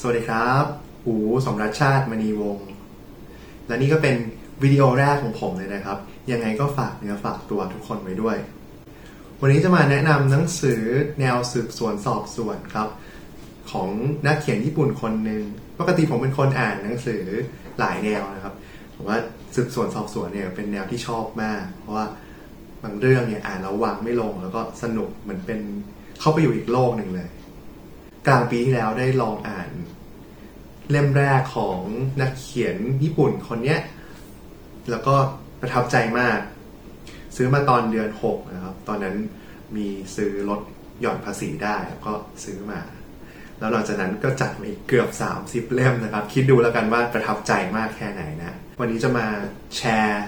สวัสดีครับหูสมรัชชาติมณีวงศ์ และนี่ก็เป็นวิดีโอแรกของผมเลยนะครับ ยังไงก็ฝากเนื้อฝากตัวทุกคนไว้ด้วย วันนี้จะมาแนะนำหนังสือแนวสืบสวนสอบสวนครับ ของนักเขียนญี่ปุ่นคนหนึ่ง ปกติผมเป็นคนอ่านหนังสือหลายแนวนะครับผมว่าสืบสวนสอบสวนเนี่ยเป็นแนวที่ชอบมาก เพราะว่าบางเรื่องเนี่ยอ่านแล้ววางไม่ลง แล้วก็สนุกเหมือนเป็นเข้าไปอยู่อีกโลกหนึ่งเลย กลางปีที่แล้วได้ลองอ่าน เล่มแรกของนักเขียนญี่ปุ่นคนเนี้ย แล้วก็ประทับใจมาก ซื้อมาตอนเดือน6นะครับ ตอนนั้นมีซื้อลดหย่อนภาษีได้ก็ซื้อมา แล้วหลังจากนั้นก็จัดมาอีกเกือบ 30 เล่มนะครับ คิดดูแล้วกันว่าประทับใจมากแค่ไหนนะ วันนี้จะมาแชร์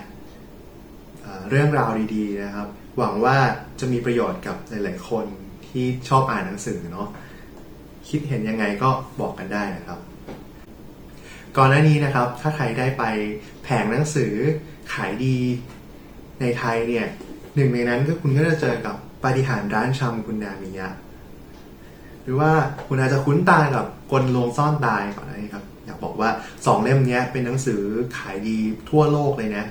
เรื่องราวดีๆนะครับ หวังว่าจะมีประโยชน์กับหลายๆคนที่ชอบอ่านหนังสือเนาะ คิดเห็นยังไงก็บอกกันได้นะครับ ก่อนหน้านี้นะครับ ถ้าใครได้ไปแผงหนังสือขายดีในไทยเนี่ยหนึ่งในนั้นก็คุณก็จะเจอกับปาฏิหาริย์ร้านชำคุณนามิยะ หรือว่าคุณอาจจะคุ้นตากับกลลงซ่อนตายก่อนหน้านี้ครับ อยากบอกว่าสองเล่มนี้เป็นหนังสือขายดีทั่วโลกเลยนะ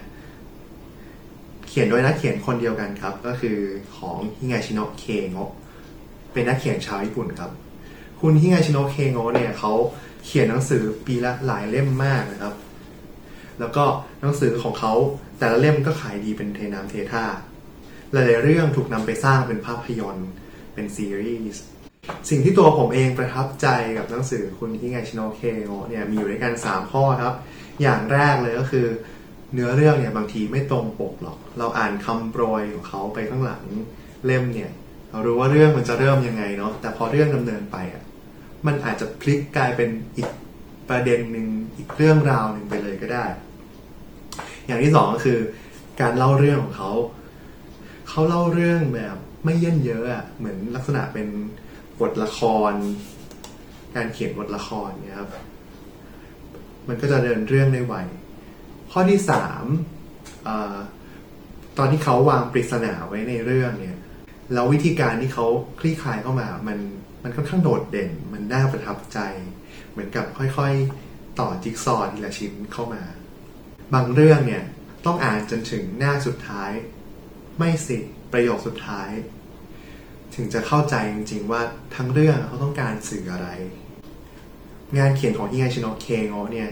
เขียนโดยนักเขียนคนเดียวกันครับ ก็คือของฮิงาชิโนะเคงะเป็นนักเขียนชาวญี่ปุ่นครับ คุณฮิงาชิโนะเคโงเนี่ยเขาเขียนหนังสือปีละหลายเล่มมากนะครับ แล้วก็หนังสือของเขาแต่ละเล่มก็ขายดีเป็นเทน้ำเทท่า หลายๆเรื่องถูกนำไปสร้างเป็นภาพยนตร์เป็นซีรีส์สิ่งที่ตัวผมเองประทับใจกับหนังสือคุณฮิงาชิโนะเคโงเนี่ยมีอยู่ด้วยกัน 3 ข้อครับ อย่างแรกเลยก็คือ เนื้อเรื่องเนี่ยบางทีไม่ตรงปกหรอก เราอ่านคำโปรยของเขาไปข้างหลังเล่มเนี่ยเรารู้ว่าเรื่องมันจะเริ่มยังไงเนาะแต่พอเรื่องดำเนินไปอะ มันอาจจะพลิกกลายเป็นอีกประเด็นหนึ่งอีกเรื่องราวหนึ่งไปเลยก็ได้ อย่างที่สองก็คือ การเล่าเรื่องของเขา เขาเล่าเรื่องแบบไม่เยินเยอะอะเหมือนลักษณะเป็นบทละคร การเขียนบทละครเนี่ยครับ มันก็จะเดินเรื่องได้ไวข้อที่สามอตอนที่เขาวางปริศนาไว้ในเรื่องเนี่ย แล้ววิธีการที่เขาคลี่คลายเข้ามา มันมันค่อนข้างโดดเด่น มันน่าประทับใจ เหมือนกับค่อยๆ ต่อจิ๊กซอว์ทีละชิ้นเข้ามา บางเรื่องเนี่ยต้องอ่านจนถึงหน้าสุดท้าย ไม่สิประโยคสุดท้าย ถึงจะเข้าใจจริงๆว่าทั้งเรื่องเขาต้องการสื่ออะไร งานเขียนของฮิงาชิโนะเคโงเนี่ย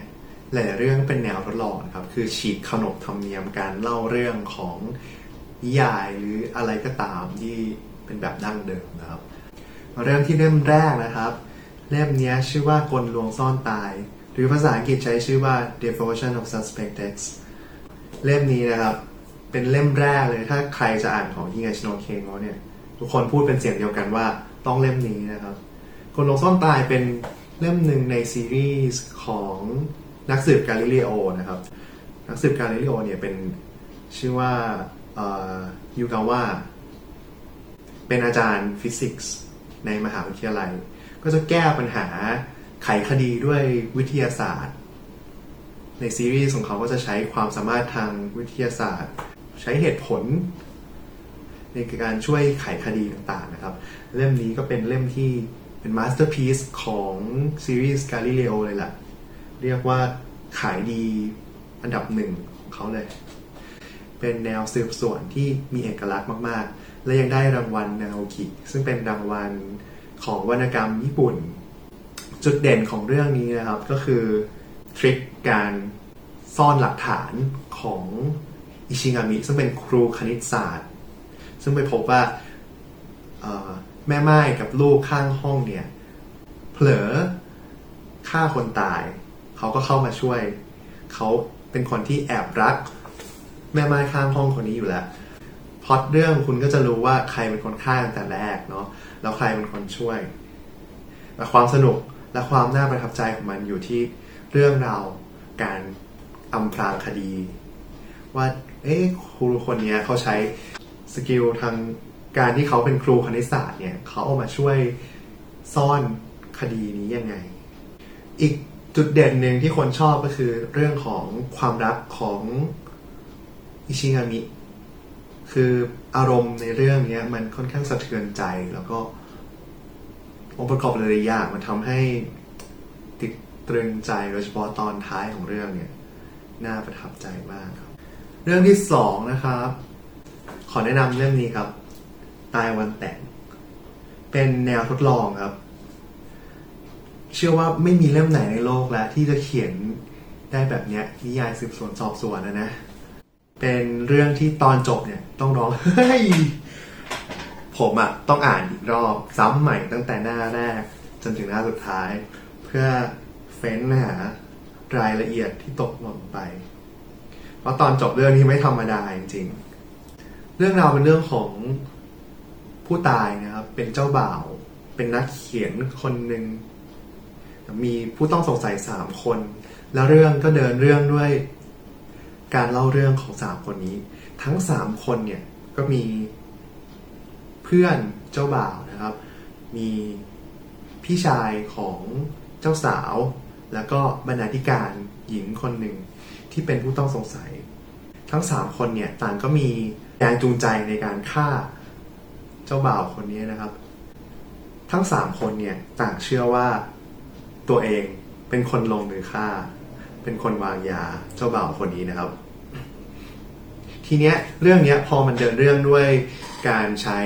หลายเรื่องเป็นแนวทดลองครับ คือฉีกขนบธรรมเนียมการเล่าเรื่องของ นิยายหรืออะไรก็ตามที่เป็นแบบดั้งเดิมนะครับมาเริ่มที่เล่มแรกนะครับ เล่มนี้ชื่อว่ากลลวงซ่อนตาย หรือภาษาอังกฤษใช้ชื่อว่า Devotion of Suspect X เล่มนี้นะครับ เป็นเล่มแรกเลยถ้าใครจะอ่านของฮิงาชิโนเคโงะเนี่ย ทุกคนพูดเป็นเสียงเดียวกันว่าต้องเล่มนี้นะครับกลลวงซ่อนตายเป็นเล่มหนึ่งในซีรีส์ของนักสืบกาลิเลโอนะครับ นักสืบกาลิเลโอเนี่ยเป็นชื่อว่า ยูกาวะเป็นอาจารย์ฟิสิกส์ในมหาวิทยาลัย ก็จะแก้ปัญหาไขคดีด้วยวิทยาศาสตร์ ในซีรีส์ของเขาก็จะใช้ความสามารถทางวิทยาศาสตร์ ใช้เหตุผล ในการช่วยไขคดีต่างๆนะครับ เล่มนี้ก็เป็นเล่มที่เป็นมาสเตอร์พี e ของซีรีส์กาลิเลโอเลยล่ะ เรียกว่าขายดีอันดับหนึ่งของเขาเลย เป็นแนวสืบสวนที่มีเอกลักษณ์มากๆ และยังได้รางวัลนาโอกิซึ่งเป็นรางวัลของวรรณกรรมญี่ปุ่น จุดเด่นของเรื่องนี้นะครับก็คือทริคการซ่อนหลักฐานของอิชิงามิซึ่งเป็นครูคณิตศาสตร์ ซึ่งไปพบว่าแม่ไม้กับลูกข้างห้องเนี่ย เผลอฆ่าคนตาย เขาก็เข้ามาช่วย เขาเป็นคนที่แอบรัก แม่ไม้ข้างห้องคนนี้อยู่แล้วพอตเรื่องคุณก็จะรู้ว่าใครเป็นคนฆ่าตั้งแต่แรกเนาะแล้วใครเป็นคนช่วยแต่ความสนุกและความน่าประทับใจของมันอยู่ที่เรื่องราวการอำพรางคดี ว่าเอ๊ะครูคนนี้เขาใช้สกิลทางการที่เขาเป็นครูคณิตศาสตร์เนี่ยเขาเอามาช่วยซ่อนคดีนี้ยังไง อีกจุดเด่นหนึ่งที่คนชอบก็คือเรื่องของความรักของ อิชิงามิคืออารมณ์ในเรื่องเนี้ย มันค่อนข้างสะเทือนใจแล้วก็องค์ประกอบหลายอย่างมันทำให้ติดตรึงใจโดยเฉพาะตอนท้ายของเรื่องเนี่ย น่าประทับใจมากครับ เรื่องที่สองนะครับ ขอแนะนำเรื่องนี้ครับ ตายวันแต่ง เป็นแนวทดลองครับ เชื่อว่าไม่มีเล่มไหนในโลกแล้วที่จะเขียนได้แบบเนี้ยนิยายสืบสวนสอบสวนนะนะ เป็นเรื่องที่ตอนจบเนี่ยต้องร้องเฮ้ยผมอะต้องอ่านอีกรอบซ้ำใหม่ตั้งแต่หน้าแรก จนถึงหน้าสุดท้าย เพื่อเฟ้นหารายละเอียดที่ตกหล่นไป เพราะตอนจบเรื่องนี้ไม่ธรรมดาจริงๆ เรื่องราวเป็นเรื่องของผู้ตายนะครับ เป็นเจ้าบ่าว เป็นนักเขียนคนหนึ่งมีผู้ต้องสงสัยสามคน แล้วเรื่องก็เดินเรื่องด้วย การเล่าเรื่องของสามคนนี้ ทั้งสามคนเนี่ยก็มีเพื่อนเจ้าบ่าวนะครับ มีพี่ชายของเจ้าสาว แล้วก็บรรณาธิการหญิงคนหนึ่งที่เป็นผู้ต้องสงสัย ทั้งสามคนเนี่ยต่างก็มีแรงจูงใจในการฆ่าเจ้าบ่าวคนนี้นะครับ ทั้งสามคนเนี่ยต่างเชื่อว่าตัวเองเป็นคนลงมือฆ่า เป็นคนวางยาเจ้าบ่าวคนนี้นะครับ ทีเนี้ยเรื่องเนี้ยพอมันเดินเรื่องด้วยการใช้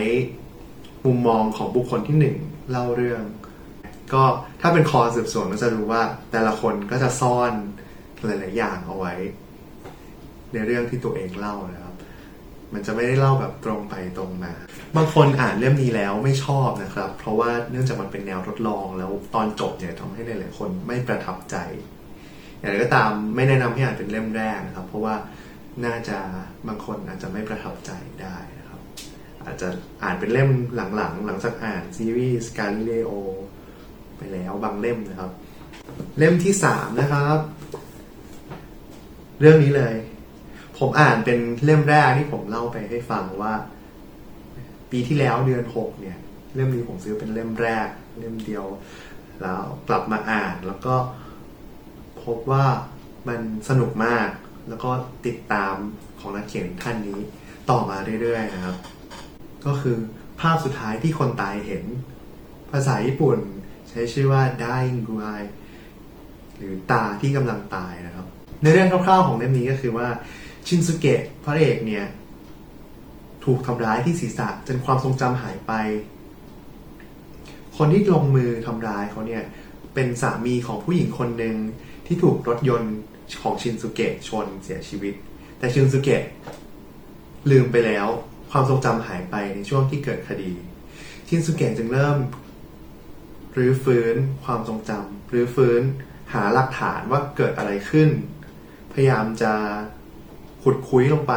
มุมมองของบุคคลที่หนึ่งเล่าเรื่อง ก็ถ้าเป็นคอสืบสวนก็จะรู้ว่า แต่ละคนก็จะซ่อนหลาย ๆ อย่างเอาไว้ ในเรื่องที่ตัวเองเล่านะครับ มันจะไม่ได้เล่าแบบตรงไปตรงมา บางคนอ่านเล่มนี้แล้วไม่ชอบนะครับ เพราะว่าเนื่องจากมันเป็นแนวทดลองแล้วตอนจบเนี่ยทำให้หลาย ๆ คนไม่ประทับใจอย่างไรก็ตามไม่แนะนำให้อ่านเป็นเล่มแรกนะครับ เพราะว่า น่าจะบางคนอาจจะไม่ประทับใจได้นะครับ อาจจะอ่านเป็นเล่มหลังๆ หลังจากอ่านซีรีส์การ i เลโอไปแล้วบางเล่มนะครับ เล่มที่สามนะครับ เรื่องนี้เลย ผมอ่านเป็นเล่มแรกที่ผมเล่าไปให้ฟังว่า ปีที่แล้วเดือนหกเนี่ย เล่มนี้ผมซื้อเป็นเล่มแรก เล่มเดียว แล้วกลับมาอ่านแล้วก็พบว่ามันสนุกมาก แล้วก็ติดตามของนักเขียนท่านนี้ต่อมาเรื่อยๆนะครับ ก็คือภาพสุดท้ายที่คนตายเห็น ภาษาญี่ปุ่นใช้ชื่อว่า dying g u i หรือตาที่กำลังตายนะครับ ในเรื่องคร่าวๆของเล่มนี้ก็คือว่าชินสุเกะพระเอกเนี่ย ถูกทำร้ายที่ศีรษะจนความทรงจำหายไป คนที่ลงมือทำร้ายเขาเนี่ย เป็นสามีของผู้หญิงคนหนึ่งที่ถูกรถยนต์ ของชินสุเกะชนเสียชีวิต แต่ชินสุเกะลืมไปแล้ว ความทรงจำหายไปในช่วงที่เกิดคดี ชินสุเกะจึงเริ่มรื้อฟื้นความทรงจำรื้อฟื้นหาหลักฐานว่าเกิดอะไรขึ้น พยายามจะขุดคุยลงไป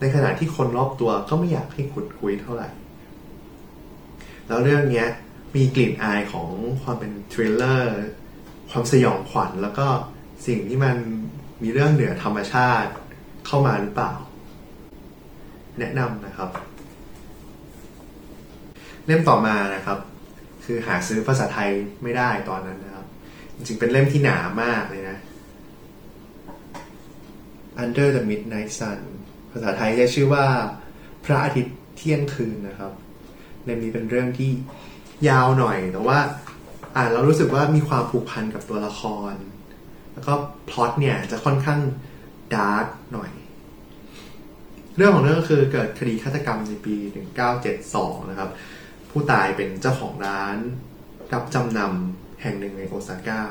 ในขณะที่คนรอบตัวก็ไม่อยากให้ขุดคุยเท่าไหร่ แล้วเรื่องนี้มีกลิ่นอายของความเป็นทริลเลอร์ ความสยองขวัญแล้วก็ สิ่งที่มันมีเรื่องเหนือธรรมชาติเข้ามาหรือเปล่า แนะนำนะครับ เล่มต่อมานะครับ คือหาซื้อภาษาไทยไม่ได้ตอนนั้นนะครับ จริงๆเป็นเล่มที่หนามากเลยนะ Under the Midnight Sun ภาษาไทยจะชื่อว่า พระอาทิตย์เที่ยงคืนนะครับเล่มนี้เป็นเรื่องที่ยาวหน่อย แต่ว่าอ่านแล้วรู้สึกว่ามีความผูกพันกับตัวละคร แล้วก็พล็อตเนี่ยจะค่อนข้างดาร์กหน่อย เรื่องของเรื่องก็คือเกิดคดีฆาตกรรมในปี 1972 นะครับ ผู้ตายเป็นเจ้าของร้าน รับจำนำแห่งหนึ่งในโอซาก้า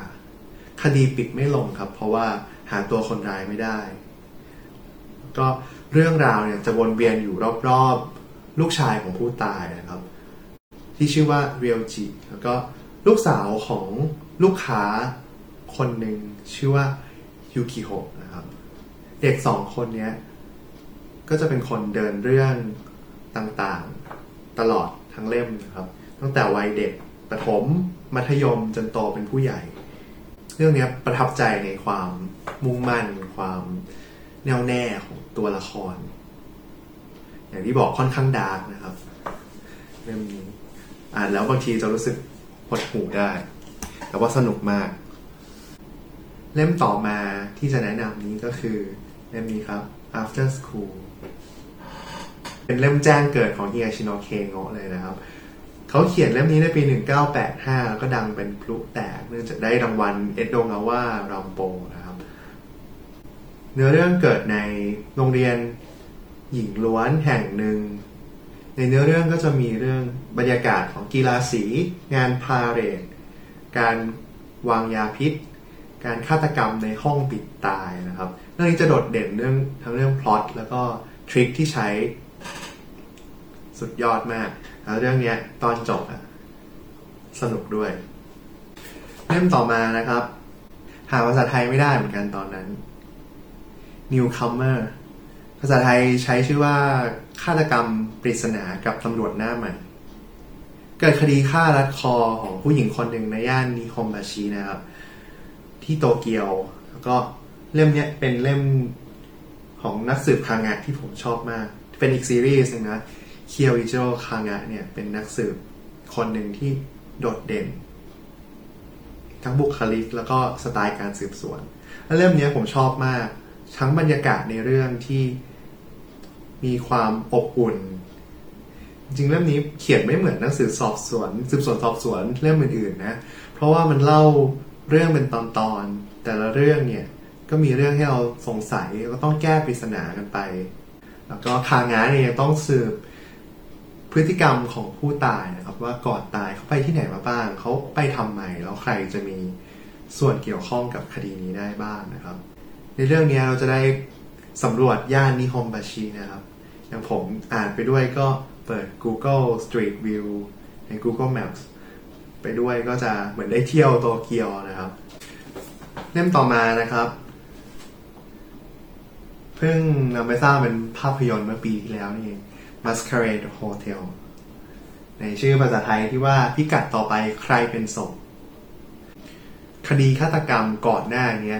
คดีปิดไม่ลงครับ เพราะว่าหาตัวคนร้ายไม่ได้ ก็เรื่องราวเนี่ยจะวนเวียนอยู่รอบๆ ลูกชายของผู้ตายนะครับ ที่ชื่อว่าเรียวจิแล้วก็ลูกสาวของลูกค้า คนหนึ่งชื่อว่ายูกิโฮะนะครับ เด็กสองคนเนี้ย ก็จะเป็นคนเดินเรื่องต่างๆ ตลอดทั้งเล่มนะครับ ตั้งแต่วัยเด็กประถม มัธยมจนโตเป็นผู้ใหญ่ เรื่องนี้ประทับใจในความมุ่งมั่น ความแน่วแน่ของตัวละคร อย่างที่บอกค่อนข้างดาร์กนะครับเล่มนี้อ่านแล้วบางทีจะรู้สึกหดหูได้ แต่ว่าสนุกมาก เล่มต่อมาที่จะแนะนำนี้ก็คือ เล่มนี้ครับ After School เป็นเล่มแจ้งเกิดของเฮียชิโนเคโงะเลยนะครับ เขาเขียนเล่มนี้ในปี 1985 แล้วก็ดังเป็นพลุแตก เนื่องจากได้รางวัลเอ็ดโดงาว่ารัมโปนะครับ เนื้อเรื่องเกิดในโรงเรียนหญิงล้วนแห่งหนึ่ง ในเนื้อเรื่องก็จะมีเรื่องบรรยากาศของกีฬาสี งานพาเหรดการวางยาพิษ การฆาตกรรมในห้องปิดตายนะครับ เรื่องนี้จะโดดเด่นเรื่องทั้งเรื่องพล็อตแล้วก็ทริคที่ใช้สุดยอดมาก แล้วเรื่องนี้ตอนจบอะสนุกด้วย เล่มต่อมานะครับ หาภาษาไทยไม่ได้เหมือนกันตอนนั้น Newcomer ภาษาไทยใช้ชื่อว่าฆาตกรรมปริศนากับตำรวจหน้าใหม่ เกิดคดีฆ่ารัดคอของผู้หญิงคนหนึ่งในย่านนิคมบาชินะครับ ที่โตเกียว แล้วก็เล่มเนี้ยเป็นเล่มของนักสืบคางะที่ผมชอบมาก เป็นอีกซีรีส์หนึงนะเคียวอิโจคางะเนี่ยเป็นนักสืบคนหนึ่งที่โดดเด่น ทั้งบุคลิกแล้วก็สไตล์การสืบสวนและเล่มนี้ผมชอบมาก ทั้งบรรยากาศในเรื่องที่มีความอบอุ่น จริงเล่มนี้เขียนไม่เหมือนหนังสือสอบสวน สืบสวนสอบสวนเล่มอื่นๆนะ เพราะว่ามันเล่า เรื่องเป็นตอนๆแต่ละเรื่องเนี่ยก็มีเรื่องให้เราสงสัยก็ต้องแก้ปริศนากันไป แล้วก็คางาเนี่ยยังต้องสืบพฤติกรรมของผู้ตายนะครับ ว่าก่อนตายเขาไปที่ไหนมาบ้างเขาไปทำไมแล้วใครจะมีส่วนเกี่ยวข้องกับคดีนี้ได้บ้างนะครับ ในเรื่องนี้เราจะได้สำรวจย่านนิฮมบาชินะครับ อย่างผมอ่านไปด้วยก็เปิด Google Street View ใน Google Maps ไปด้วยก็จะเหมือนได้เที่ยวโตเกียวนะครับ เล่มต่อมานะครับ เพิ่งนำไปสร้างเป็นภาพยนตร์เมื่อปีที่แล้วนี่เอง Masquerade Hotel ในชื่อภาษาไทยที่ว่าพิกัดต่อไปใครเป็นศพคดีฆาตกรรมก่อนหน้านี้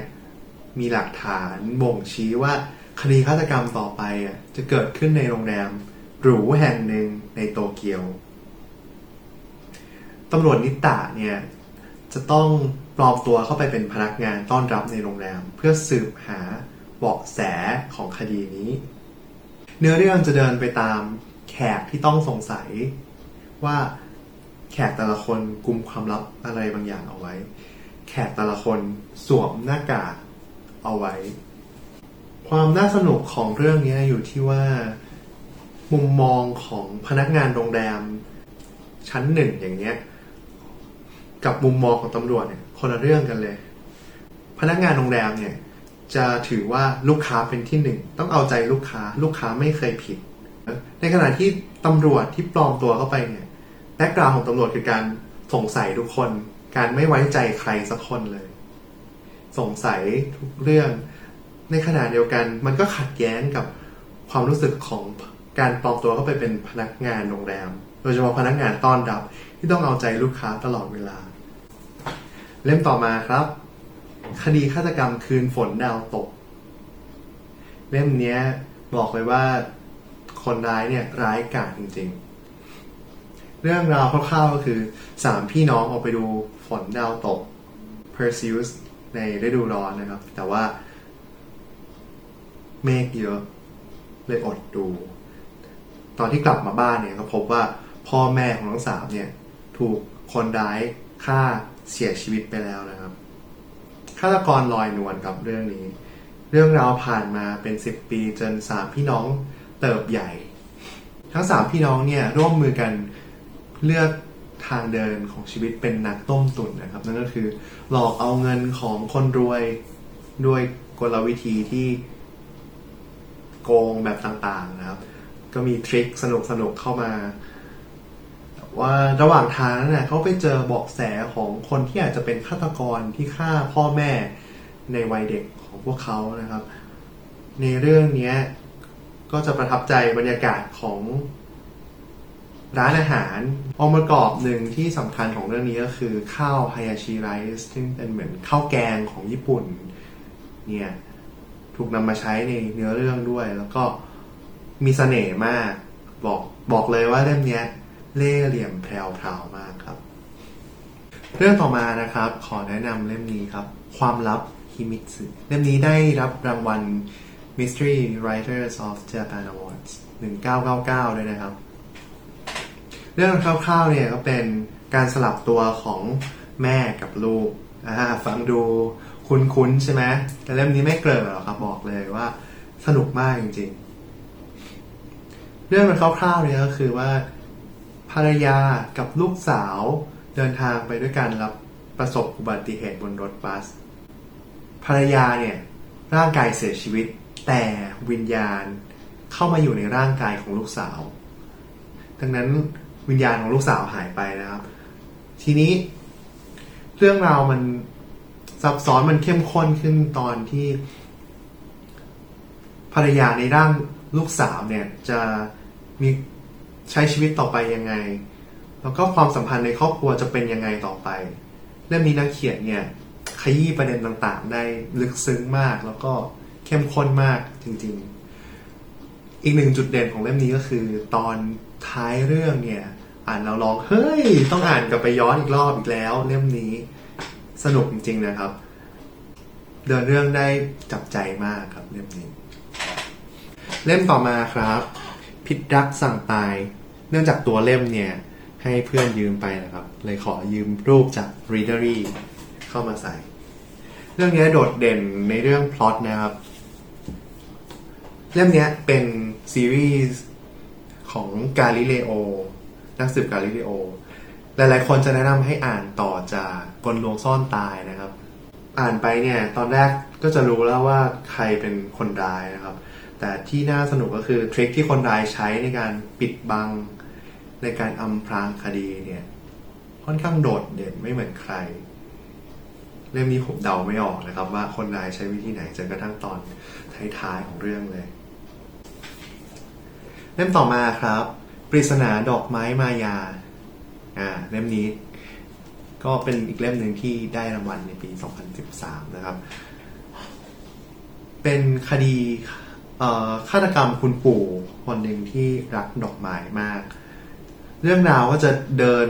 มีหลักฐานบ่งชี้ว่าคดีฆาตกรรมต่อไปอะจะเกิดขึ้นในโรงแรมหรูแห่งหนึ่งในโตเกียว ตำรวจนิตะเนี่ยจะต้องปลอมตัวเข้าไปเป็นพนักงานต้อนรับในโรงแรม เพื่อสืบหาเบาะแสของคดีนี้ เนื้อเรื่องจะเดินไปตามแขกที่ต้องสงสัยว่าแขกแต่ละคนกุมความลับอะไรบางอย่างเอาไว้ แขกแต่ละคนสวมหน้ากากเอาไว้ ความน่าสนุกของเรื่องนี้อยู่ที่ว่า มุมมองของพนักงานโรงแรม ชั้นหนึ่งอย่างเงี้ย กับมุมมองของตำรวจเนี่ยคนละเรื่องกันเลย พนักงานโรงแรมเนี่ยจะถือว่าลูกค้าเป็นที่หนึ่งต้องเอาใจลูกค้าลูกค้าไม่เคยผิด ในขณะที่ตำรวจที่ปลอมตัวเข้าไปเนี่ยแบ็กกราวของตำรวจคือการสงสัยทุกคน การไม่ไว้ใจใครสักคนเลย สงสัยทุกเรื่อง ในขณะเดียวกันมันก็ขัดแย้งกับความรู้สึกของการปลอมตัวเข้าไปเป็นพนักงานโรงแรม โดยเฉพาะพนักงานต้อนรับ ที่ต้องเอาใจลูกค้าตลอดเวลา เล่มต่อมาครับ คดีฆาตกรรมคืนฝนดาวตก เล่มเนี้ยบอกเลยว่าคนร้ายเนี่ยร้ายกาจจริง ๆ เรื่องราวคร่าวๆก็คือสามพี่น้องออกไปดูฝนดาวตก Perseus ในฤดูร้อนนะครับ แต่ว่า เมฆเยอะ เลยอดดู ตอนที่กลับมาบ้านเนี่ยก็พบว่าพ่อแม่ของทั้งสามเนี่ย ถูกคนร้ายฆ่าเสียชีวิตไปแล้วนะครับฆาตกรลอยนวลกับเรื่องนี้ เรื่องราวผ่านมาเป็นสิบปีจนสามพี่น้องเติบใหญ่ ทั้งสามพี่น้องเนี่ยร่วมมือกันเลือกทางเดินของชีวิตเป็นนักต้มตุ๋นนะครับ นั่นก็คือหลอกเอาเงินของคนรวยด้วยกลวิธีที่โกงแบบต่างๆนะครับ ก็มีทริคสนุกๆเข้ามา ว่าระหว่างทางนั้นเขาไปเจอเบาะแสของคนที่อาจจะเป็นฆาตกรที่ฆ่าพ่อแม่ในวัยเด็กของพวกเขานะครับ ในเรื่องนี้ก็จะประทับใจบรรยากาศของร้านอาหาร องค์ประกอบหนึ่งที่สำคัญของเรื่องนี้ก็คือข้าวไฮยาชิไรซ์ซึ่งเป็นเหมือนข้าวแกงของญี่ปุ่นเนี่ยถูกนำมาใช้ในเนื้อเรื่องด้วย แล้วก็มีเสน่ห์มาก บอกบอกเลยว่าเล่มนี้ เล่เหลี่ยมแพรวๆมากครับ เรื่องต่อมานะครับ ขอแนะนำเล่มนี้ครับ ความลับฮิมิตสึเล่มนี้ได้รับรางวัล Mystery Writers of Japan Awards 1999 ด้วยนะครับ เรื่องคร่าวๆเนี่ยก็เป็นการสลับตัวของแม่กับลูกฟังดูคุ้นๆใช่ไหมแต่เล่มนี้ไม่เกริ่นหรอกครับบอกเลยว่าสนุกมากจริงๆ เรื่องมันคร่าวๆเนี่ยก็คือว่า ภรรยากับลูกสาวเดินทางไปด้วยกันรับประสบอุบัติเหตุบนรถบัส ภรรยาเนี่ยร่างกายเสียชีวิต แต่วิญญาณเข้ามาอยู่ในร่างกายของลูกสาว ดังนั้นวิญญาณของลูกสาวหายไปนะครับ ทีนี้ เรื่องราวมันซับซ้อนมันเข้มข้นขึ้นตอนที่ ภรรยาในร่างลูกสาวเนี่ย จะมี ใช้ชีวิตต่อไปยังไง แล้วก็ความสัมพันธ์ในครอบครัวจะเป็นยังไงต่อไปเล่มนี้นักเขียนเนี่ยขยี้ประเด็นต่างๆ ได้ลึกซึ้งมาก แล้วก็เข้มข้นมากจริงๆ อีกหนึ่งจุดเด่นของเล่มนี้ก็คือ ตอนท้ายเรื่องเนี่ย อ่านแล้วร้องเฮ้ย ต้องอ่านกลับไปย้อนอีกรอบอีกแล้ว เล่มนี้สนุกจริง ๆนะครับ เดินเรื่องได้จับใจมากครับเล่มนี้ เล่มต่อมาครับ พิษรักสั่งตาย เนื่องจากตัวเล่มเนี่ย ให้เพื่อนยืมไปนะครับ เลยขอยืมรูปจาก Readery เข้ามาใส่ เรื่องนี้โดดเด่นในเรื่องพล็อตนะครับ เล่มนี้เป็นซีรีส์ของกาลิเลโอนักสืบกาลิเลโอ หลายๆ คนจะแนะนำให้อ่านต่อจากกลลวงซ่อนตายนะครับ อ่านไปเนี่ย ตอนแรกก็จะรู้แล้วว่าใครเป็นคนร้ายนะครับ แต่ที่น่าสนุกก็คือทริคที่คนร้ายใช้ในการปิดบัง ในการอำพรางคดีเนี่ย ค่อนข้างโดดเด่นไม่เหมือนใครเล่มนี้ผมเดาไม่ออกนะครับ ว่าคนร้ายใช้วิธีไหนจนกระทั่งตอนท้ายๆของเรื่องเลยเล่มต่อมาครับ ปริศนาดอกไม้มายา อ่าเล่มนี้ ก็เป็นอีกเล่มหนึ่งที่ได้รางวัลในปี 2013 นะครับ เป็นคดีฆาตกรรมคุณปู่คนหนึ่งที่รักดอกไม้มาก เรื่องราวก็จะเดิน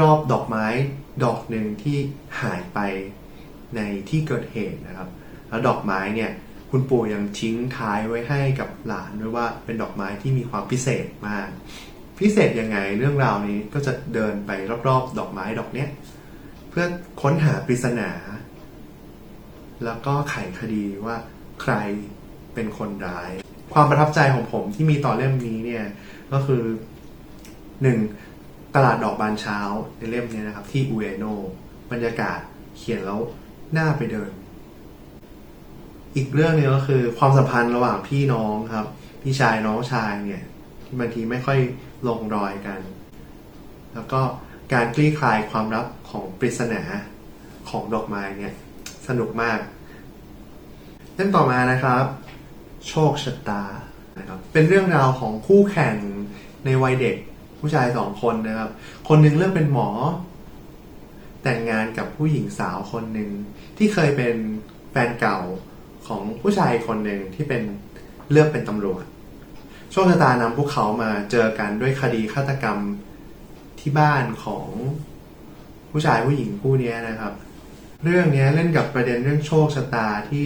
รอบๆดอกไม้ดอกหนึ่งที่หายไปในที่เกิดเหตุนะครับ แล้วดอกไม้เนี่ย คุณปู่ยังทิ้งท้ายไว้ให้กับหลานด้วยว่าเป็นดอกไม้ที่มีความพิเศษมาก พิเศษยังไงเรื่องราวนี้ก็จะเดินไปรอบๆ ดอกไม้ดอกเนี้ยเพื่อค้นหาปริศนา แล้วก็ไขคดีว่าใครเป็นคนร้าย ความประทับใจของผมที่มีต่อเล่มนี้เนี่ยก็คือ หนึ่งตลาดดอกบานเช้าในเล่มนี้นะครับ ที่อุเอโนบรรยากาศเขียนแล้วน่าไปเดิน อีกเรื่องนึงก็คือความสัมพันธ์ระหว่างพี่น้องครับ พี่ชายน้องชายเนี่ยที่บางทีไม่ค่อยลงรอยกัน แล้วก็การคลี่คลายความลับของปริศนาของดอกไม้เนี่ยสนุกมากเล่มต่อมานะครับ โชคชะตานะครับเป็นเรื่องราวของคู่แข่งในวัยเด็ก ผู้ชายสองคนนะครับ คนหนึ่งเลือกเป็นหมอ แต่งงานกับผู้หญิงสาวคนหนึ่งที่เคยเป็นแฟนเก่าของผู้ชายคนหนึ่งที่เป็นเลือกเป็นตำรวจโชคชะตานำพวกเขามาเจอกันด้วยคดีฆาตกรรมที่บ้านของผู้ชายผู้หญิงคู่นี้นะครับ เรื่องนี้เล่นกับประเด็นเรื่องโชคชะตาที่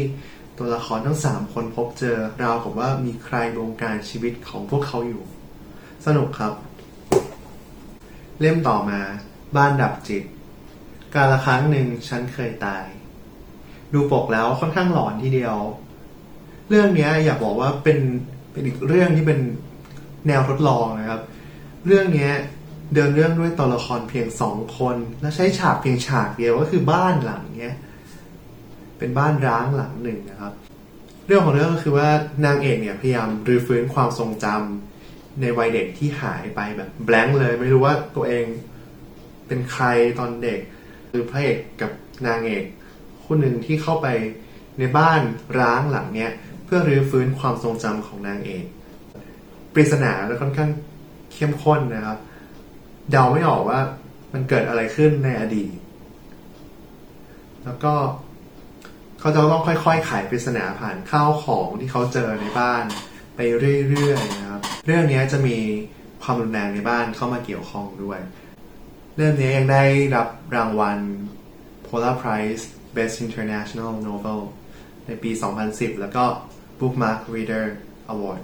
ตัวละครทั้งสามคนพบเจอราวกับว่ามีใครบงการชีวิตของพวกเขาอยู่ สนุกครับ เล่มต่อมา บ้านดับจิต กาละครั้งหนึ่งฉันเคยตาย ดูปกแล้วค่อนข้างหลอนทีเดียว เรื่องนี้อยากบอกว่าเป็นเป็นอีกเรื่องที่เป็นแนวทดลองนะครับ เรื่องนี้เดินเรื่องด้วยตัวละครเพียงสองคน และใช้ฉากเพียงฉากเดียวก็คือบ้านหลังเนี้ย เป็นบ้านร้างหลังหนึ่งนะครับ เรื่องของเรื่องก็คือว่านางเอกเนี่ยพยายามรื้อฟื้นความทรงจำ ในวัยเด็กที่หายไปแบบแบงค์เลย ไม่รู้ว่าตัวเองเป็นใครตอนเด็ก คือพระเอกกับนางเอกคู่หนึ่งที่เข้าไปในบ้านร้างหลังเนี้ยเพื่อรื้อฟื้นความทรงจำของนางเอกปริศนาและค่อนข้างเข้มข้นนะครับ เดาไม่ออกว่ามันเกิดอะไรขึ้นในอดีต แล้วก็เขาจะต้องค่อยๆไขปริศนาผ่านข้าวของที่เขาเจอในบ้าน ไปเรื่อยๆนะครับ เรื่องนี้จะมีความรุนแรงในบ้านเข้ามาเกี่ยวข้องด้วย เรื่องนี้ยังได้รับรางวัล Polar Prize Best International Novel ในปี 2010 แล้วก็ Bookmark Reader Award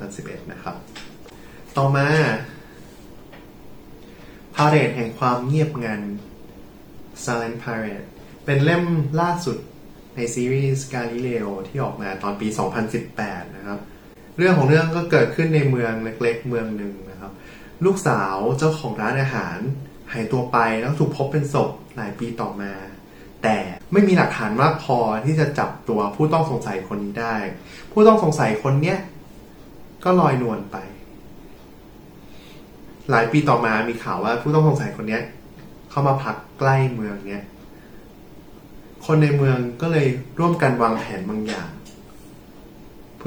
2011 นะครับ ต่อมาพาเรดแห่งความเงียบงัน Silent Parade เป็นเล่มล่าสุดในซีรีส์ Galileo ที่ออกมาตอนปี 2018 นะครับ เรื่องของเรื่องก็เกิดขึ้นในเมืองเล็กๆ เมืองหนึ่งนะครับ ลูกสาวเจ้าของร้านอาหารหายตัวไปแล้วถูกพบเป็นศพหลายปีต่อมา แต่ไม่มีหลักฐานมากพอที่จะจับตัวผู้ต้องสงสัยคนนี้ได้ ผู้ต้องสงสัยคนเนี้ยก็ลอยนวลไป หลายปีต่อมามีข่าวว่าผู้ต้องสงสัยคนเนี้ยเข้ามาพักใกล้เมืองเนี้ยคนในเมืองก็เลยร่วมกันวางแผนบางอย่าง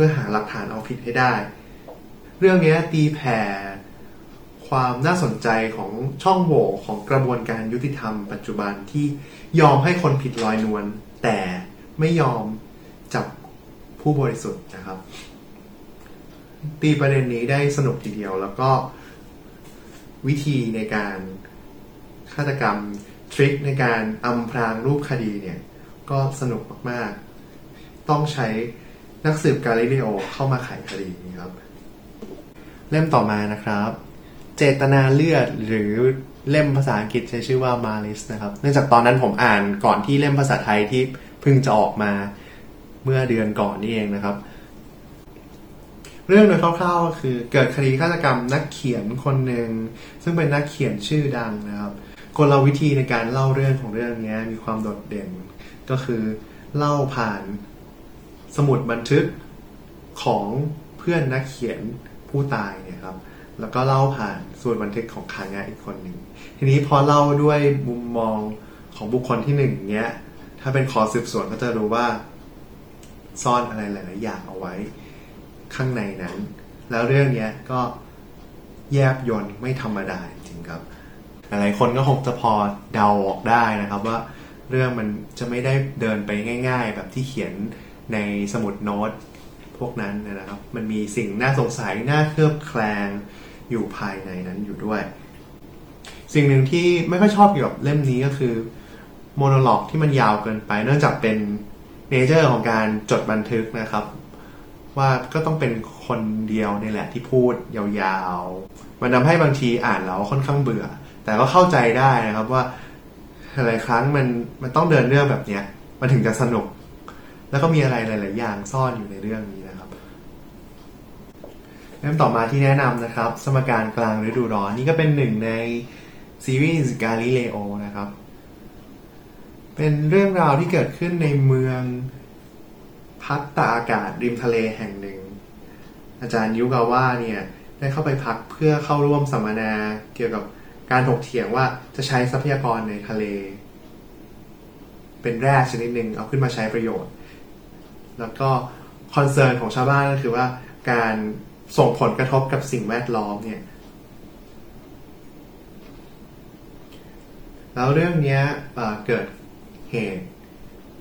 พื่อหาหลักฐานเอาผิดให้ได้ เรื่องนี้ตีแผ่ความน่าสนใจของช่องโหว่ของกระบวนการยุติธรรมปัจจุบันที่ยอมให้คนผิดลอยนวลแต่ไม่ยอมจับผู้บริสุทธิ์นะครับ ตีประเด็นนี้ได้สนุกทีเดียวแล้วก็วิธีในการฆาตกรรมทริคในการอำพรางรูปคดีเนี่ย ก็สนุกมาก ๆ ต้องใช้ นักสืบกาลิเลโอเข้ามาไขคดีนี้ครับ เล่มต่อมานะครับ เจตนาเลือดหรือเล่มภาษาอังกฤษใช้ชื่อว่า Malis นะครับ เนื่องจากตอนนั้นผมอ่านก่อนที่เล่มภาษาไทยที่เพิ่งจะออกมาเมื่อเดือนก่อนนี่เองนะครับ เรื่องโดยคร่าวๆก็คือเกิดคดีฆาตกรรมนักเขียนคนหนึ่งซึ่งเป็นนักเขียนชื่อดังนะครับกลวิธีในการเล่าเรื่องของเรื่องนี้มีความโดดเด่น ก็คือเล่าผ่าน สมุดบันทึกของเพื่อนนักเขียนผู้ตายเนี่ยครับ แล้วก็เล่าผ่านส่วนบันทึกของคางะอีกคนหนึ่ง ทีนี้พอเล่าด้วยมุมมองของบุคคลที่หนึ่งเนี้ย ถ้าเป็นขอสืบสวนก็จะรู้ว่าซ่อนอะไรหลาย ๆ อย่างเอาไว้ข้างในนั้น แล้วเรื่องเนี้ยก็แยบยนไม่ธรรมดาจริงครับ หลายคนก็คงจะพอเดาออกได้นะครับว่าเรื่องมันจะไม่ได้เดินไปง่าย ๆ แบบที่เขียน ในสมุดโน้ตพวกนั้นนะครับ มันมีสิ่งน่าสงสัยน่าเคลือบแคลงอยู่ภายในนั้นอยู่ด้วย สิ่งหนึ่งที่ไม่ค่อยชอบเกี่ยวกับเล่มนี้ก็คือ monologue ที่มันยาวเกินไป เนื่องจากเป็น nature ของการจดบันทึกนะครับ ว่าก็ต้องเป็นคนเดียวนี่แหละที่พูดยาวๆ มันทำให้บางทีอ่านแล้วค่อนข้างเบื่อ แต่ก็เข้าใจได้นะครับว่าหลายครั้งมันมันต้องเดินเรื่องแบบเนี้ย มันถึงจะสนุก แล้วก็มีอะไรหลาย ๆ อย่างซ่อนอยู่ในเรื่องนี้นะครับเริ่มต่อมาที่แนะนำนะครับ สมการกลางฤดูร้อนนี่ก็เป็นหนึ่งในซีรีส์กาลิเลโอนะครับ เป็นเรื่องราวที่เกิดขึ้นในเมืองพักตาอากาศริมทะเลแห่งหนึ่ง อาจารย์ยุกาว่าเนี่ยได้เข้าไปพักเพื่อเข้าร่วมสัมมนาเกี่ยวกับการถกเถียงว่าจะใช้ทรัพยากรในทะเล เป็นแร่ชนิดหนึ่งเอาขึ้นมาใช้ประโยชน์ แล้วก็คอนเซิร์นของชาวบ้านก็คือว่าการส่งผลกระทบกับสิ่งแวดล้อมเนี่ย แล้วเรื่องนี้เกิดเหตุ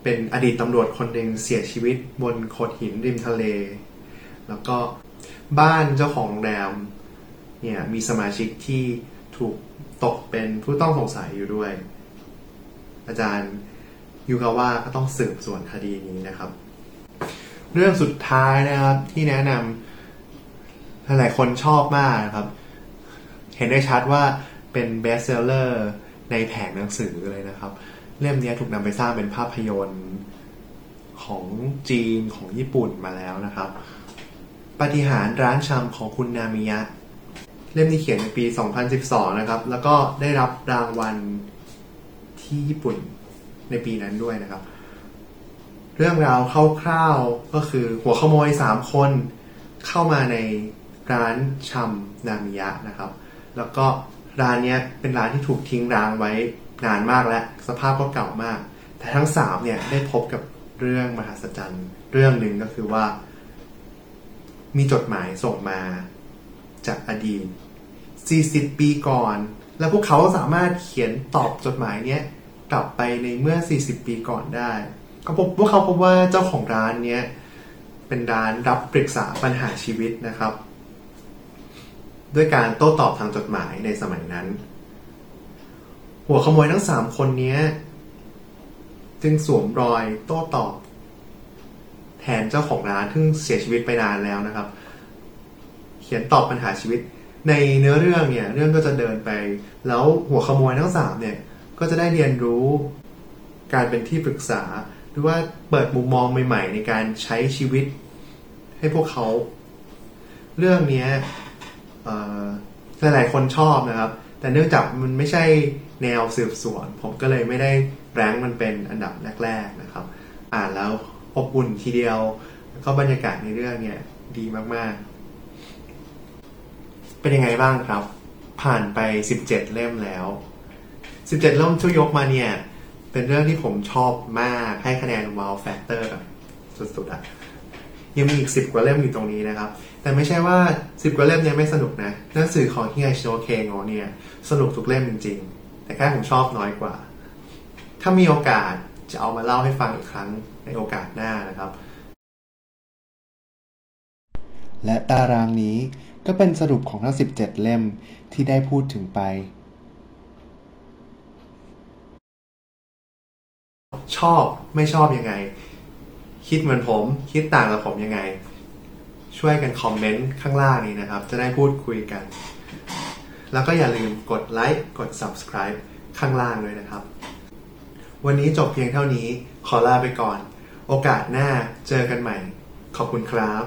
เป็นอดีตตำรวจคนหนึ่งเสียชีวิตบนโขดหินริมทะเล แล้วก็บ้านเจ้าของโรงแรมเนี่ยมีสมาชิกที่ถูกตกเป็นผู้ต้องสงสัยอยู่ด้วย อาจารย์ยูคาว่าก็ต้องสืบสวนคดีนี้นะครับ เรื่องสุดท้ายนะครับ ที่แนะนำหลายคนชอบมากนะครับ เห็นได้ชัดว่าเป็น bestseller ในแผงหนังสือเลยนะครับ เล่มนี้ถูกนำไปสร้างเป็นภาพยนตร์ของจีนของญี่ปุ่นมาแล้วนะครับปาฏิหาริย์ร้านชำของคุณนามิยะ เล่มนี้เขียนในปี 2012 นะครับ แล้วก็ได้รับรางวัลที่ญี่ปุ่นในปีนั้นด้วยนะครับ เรื่องราวคร่าวๆก็คือหัวขโมยสามคนเข้ามาในร้านชำนามิยะนะครับ แล้วก็ร้านนี้เป็นร้านที่ถูกทิ้งร้างไว้นานมากแล้วสภาพก็เก่ามาก แต่ทั้งสามเนี่ยได้พบกับเรื่องมหัศจรรย์ เรื่องหนึ่งก็คือว่า มีจดหมายส่งมาจากอดีต 40 ปีก่อน แล้วพวกเขาสามารถเขียนตอบจดหมายเนี้ยกลับไปในเมื่อ 40 ปีก่อนได้ ก็พบพวกเขาพบว่าเจ้าของร้านเนี้ยเป็นร้านรับปรึกษาปัญหาชีวิตนะครับ ด้วยการโต้ตอบทางจดหมายในสมัยนั้น หัวขโมยทั้งสามคนนี้จึงสวมรอยโต้ตอบ แทนเจ้าของร้านที่เสียชีวิตไปนานแล้วนะครับ เขียนตอบปัญหาชีวิต ในเนื้อเรื่องเนี่ย เรื่องก็จะเดินไป แล้วหัวขโมยทั้งสามเนี่ย ก็จะได้เรียนรู้การเป็นที่ปรึกษา หรือว่าเปิดมุมมองใหม่ๆ ในการใช้ชีวิตให้พวกเขา เรื่องนี้หลายๆคนชอบนะครับ แต่เนื่องจากมันไม่ใช่แนวสืบสวน ผมก็เลยไม่ได้แรงมันเป็นอันดับแรก ๆนะครับ อ่านแล้วอบอุ่นทีเดียว แล้วก็บรรยากาศในเรื่องเนี่ย ดีมากๆ เป็นยังไงบ้างครับ ผ่านไป 17 เล่มแล้ว 17 เล่มที่ยกมาเนี่ย เป็นเรื่องที่ผมชอบมากให้คะแนน wow factor แบบสุดๆอะยังมีอีก10กว่าเล่มอยู่ตรงนี้นะครับ แต่ไม่ใช่ว่า10กว่าเล่มเนี้ไม่สนุกนะหนังสือของที่ไงชิโนเคงอเนี่ย สนุกทุกเล่มจริง ๆ แต่แค่ผมชอบน้อยกว่า ถ้ามีโอกาสจะเอามาเล่าให้ฟังอีกครั้งในโอกาสหน้านะครับ และตารางนี้ก็เป็นสรุปของทั้ง 17 เล่มที่ได้พูดถึงไป ชอบไม่ชอบยังไง คิดเหมือนผม คิดต่างกับผมยังไง ช่วยกันคอมเมนต์ข้างล่างนี้นะครับ จะได้พูดคุยกัน แล้วก็อย่าลืมกดไลค์กด subscribe ข้างล่างด้วยนะครับ วันนี้จบเพียงเท่านี้ขอลาไปก่อน โอกาสหน้าเจอกันใหม่ ขอบคุณครับ